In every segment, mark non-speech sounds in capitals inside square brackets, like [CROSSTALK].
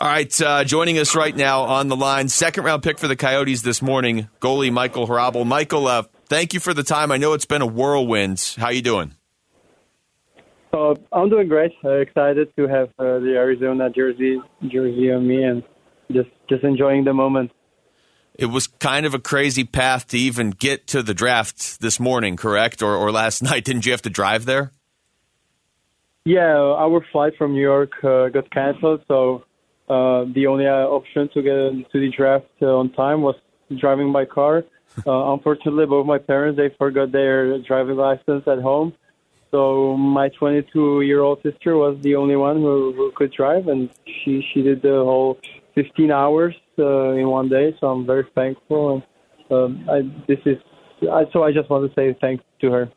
All right, uh, joining us right now on the line, second round pick for the Coyotes this morning, goalie Michael Hrabal. Michael, uh, thank you for the time. I know it's been a whirlwind. How you doing? Uh, I'm doing great. Uh, excited to have uh, the Arizona jersey jersey on me and just just enjoying the moment. It was kind of a crazy path to even get to the draft this morning, correct? Or, or last [LAUGHS] night? Didn't you have to drive there? Yeah, our flight from New York uh, got canceled, so uh, the only uh, option to get into the draft uh, on time was driving by car. Uh, unfortunately, both my parents they forgot their driving license at home, so my 22 year old sister was the only one who, who could drive, and she she did the whole 15 hours uh, in one day. So I'm very thankful, and um, I, this is I, so I just want to say thanks to her.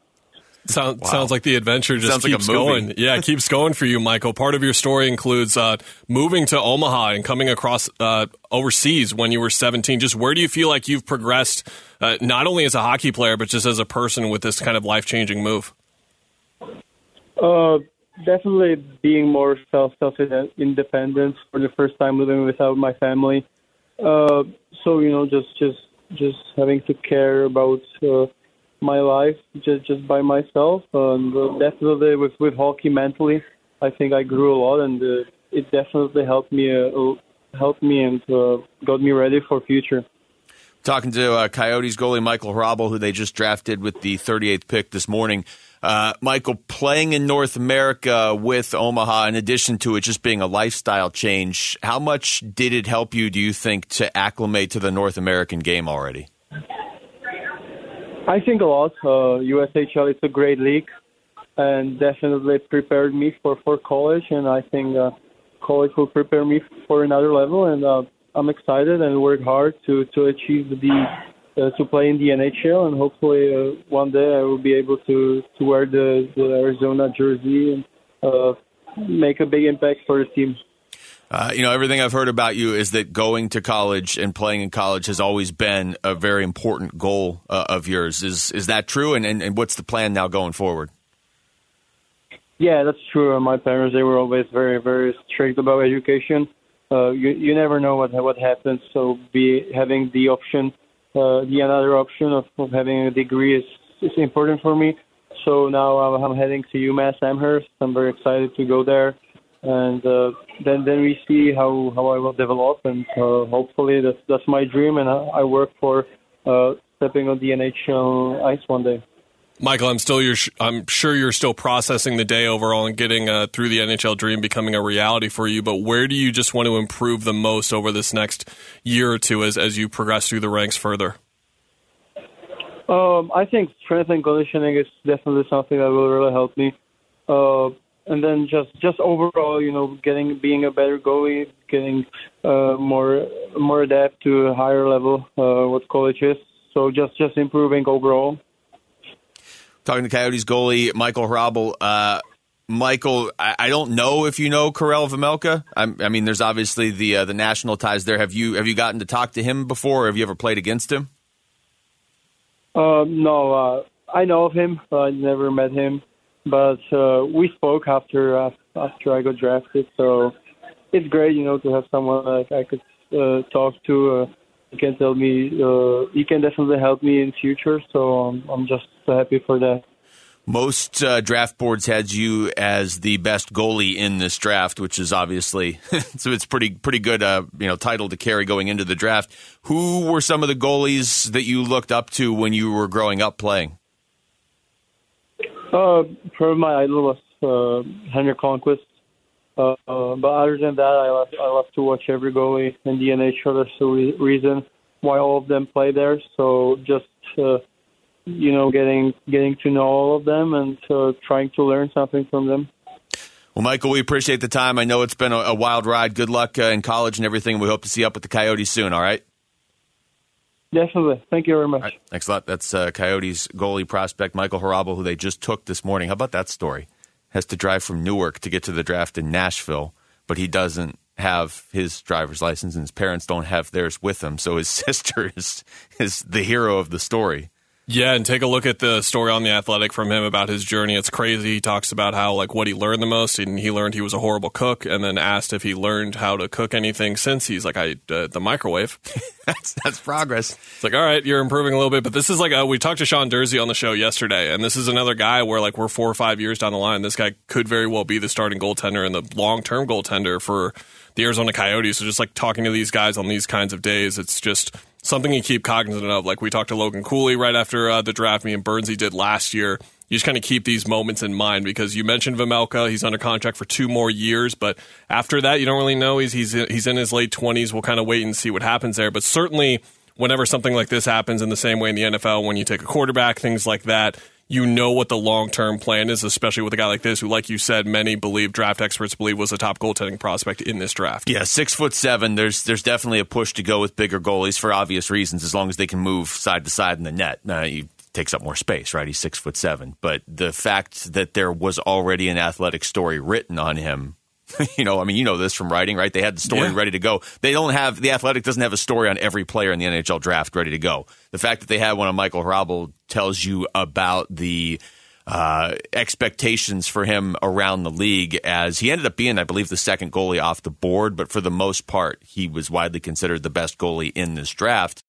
Sound, wow. Sounds like the adventure just sounds keeps like going. Yeah, it keeps going for you, Michael. Part of your story includes uh, moving to Omaha and coming across uh, overseas when you were 17. Just where do you feel like you've progressed, uh, not only as a hockey player, but just as a person with this kind of life changing move? Uh, definitely being more self self independent for the first time living without my family. Uh, so you know, just just just having to care about uh, my life just just by myself, and uh, definitely with with hockey mentally, I think I grew a lot, and uh, it definitely helped me uh, helped me and uh, got me ready for future. Talking to uh, Coyotes goalie Michael Hrabal, who they just drafted with the 38th pick this morning. Uh, Michael, playing in North America with Omaha, in addition to it just being a lifestyle change, how much did it help you, do you think, to acclimate to the North American game already? I think a lot. Uh, USHL is a great league and definitely prepared me for, for college, and I think uh, college will prepare me for another level, and uh, I'm excited and work hard to, to achieve the uh, to play in the NHL, and hopefully uh, one day I will be able to to wear the, the Arizona jersey and uh, make a big impact for the team. Uh, you know, everything I've heard about you is that going to college and playing in college has always been a very important goal uh, of yours. Is is that true? And, and, and what's the plan now going forward? Yeah, that's true. My parents they were always very very strict about education. Uh, you you never know what what happens. So be having the option uh, the another option of, of having a degree is, is important for me. So now I'm heading to UMass Amherst. I'm very excited to go there, and uh, then then we see how, how I will develop, and uh, hopefully that's that's my dream, and I, I work for uh, stepping on the NHL ice one day. Michael, I'm still your, I'm sure you're still processing the day overall and getting uh, through the NHL dream becoming a reality for you. But where do you just want to improve the most over this next year or two as as you progress through the ranks further? Um, I think strength and conditioning is definitely something that will really help me. Uh, and then just just overall, you know, getting being a better goalie, getting uh, more more adept to a higher level, uh, what college is. So just just improving overall. Talking to Coyotes goalie Michael Hrabal. Uh, Michael, I, I, don't know if you know Karel Vejmelka. I, I mean, there's obviously the uh, the national ties there. Have you have you gotten to talk to him before? Or have you ever played against him? Uh, no, uh, I know of him. I never met him, but uh, we spoke after after I got drafted. So it's great, you know, to have someone like I could uh, talk to. Uh, he can tell me. Uh, he can definitely help me in future. So um, I'm just happy for that. Most uh, draft boards had you as the best goalie in this draft, which is obviously [LAUGHS] so it's pretty pretty good uh, you know title to carry going into the draft. Who were some of the goalies that you looked up to when you were growing up playing? Uh, probably my idol was uh, Henrik Lundqvist. Uh, uh, but other than that, I love I love to watch every goalie in the NHL. There's a re- reason why all of them play there. So just uh, you know, getting getting to know all of them and uh, trying to learn something from them. Well, Michael, we appreciate the time. I know it's been a, a wild ride. Good luck uh, in college and everything. We hope to see you up with the Coyotes soon. All right. Definitely. Thank you very much. Right. Thanks a lot. That's uh, Coyotes goalie prospect Michael Hrabal, who they just took this morning. How about that story? Has to drive from Newark to get to the draft in Nashville, but he doesn't have his driver's license, and his parents don't have theirs with him. So his [LAUGHS] sister is is the hero of the story Yeah, and take a look at the story on the Athletic from him about his journey. It's crazy. He talks about how like what he learned the most, and he learned he was a horrible cook, and then asked if he learned how to cook anything since. He's like, I uh, the microwave. [LAUGHS] that's that's progress. It's like, all right, you're improving a little bit, but this is like uh, we talked to Sean Durzi on the show yesterday, and this is another guy where like we're four or five years down the line, this guy could very well be the starting goaltender and the long term goaltender for the Arizona Coyotes. So just like talking to these guys on these kinds of days, it's just something you keep cognizant of. Like we talked to Logan Cooley right after uh, the draft, me and Bernsey did last year. You just kind of keep these moments in mind because you mentioned Vejmelka. He's under contract for two more years, but after that, you don't really know. He's he's he's in his late twenties. We'll kind of wait and see what happens there. But certainly, whenever something like this happens, in the same way in the NFL, when you take a quarterback, things like that, you know what the long term plan is, especially with a guy like this, who, like you said, many believe draft experts believe was a top goaltending prospect in this draft. Yeah, six foot seven. There's there's definitely a push to go with bigger goalies for obvious reasons, as long as they can move side to side in the net. Uh, he takes up more space, right? He's six foot seven. But the fact that there was already an athletic story written on him [LAUGHS] you know, I mean, you know this from writing, right? They had the story yeah. ready to go. They don't have the Athletic doesn't have a story on every player in the NHL draft ready to go. The fact that they had one on Michael Hrabal tells you about the uh, expectations for him around the league as he ended up being, I believe, the second goalie off the board, but for the most part, he was widely considered the best goalie in this draft.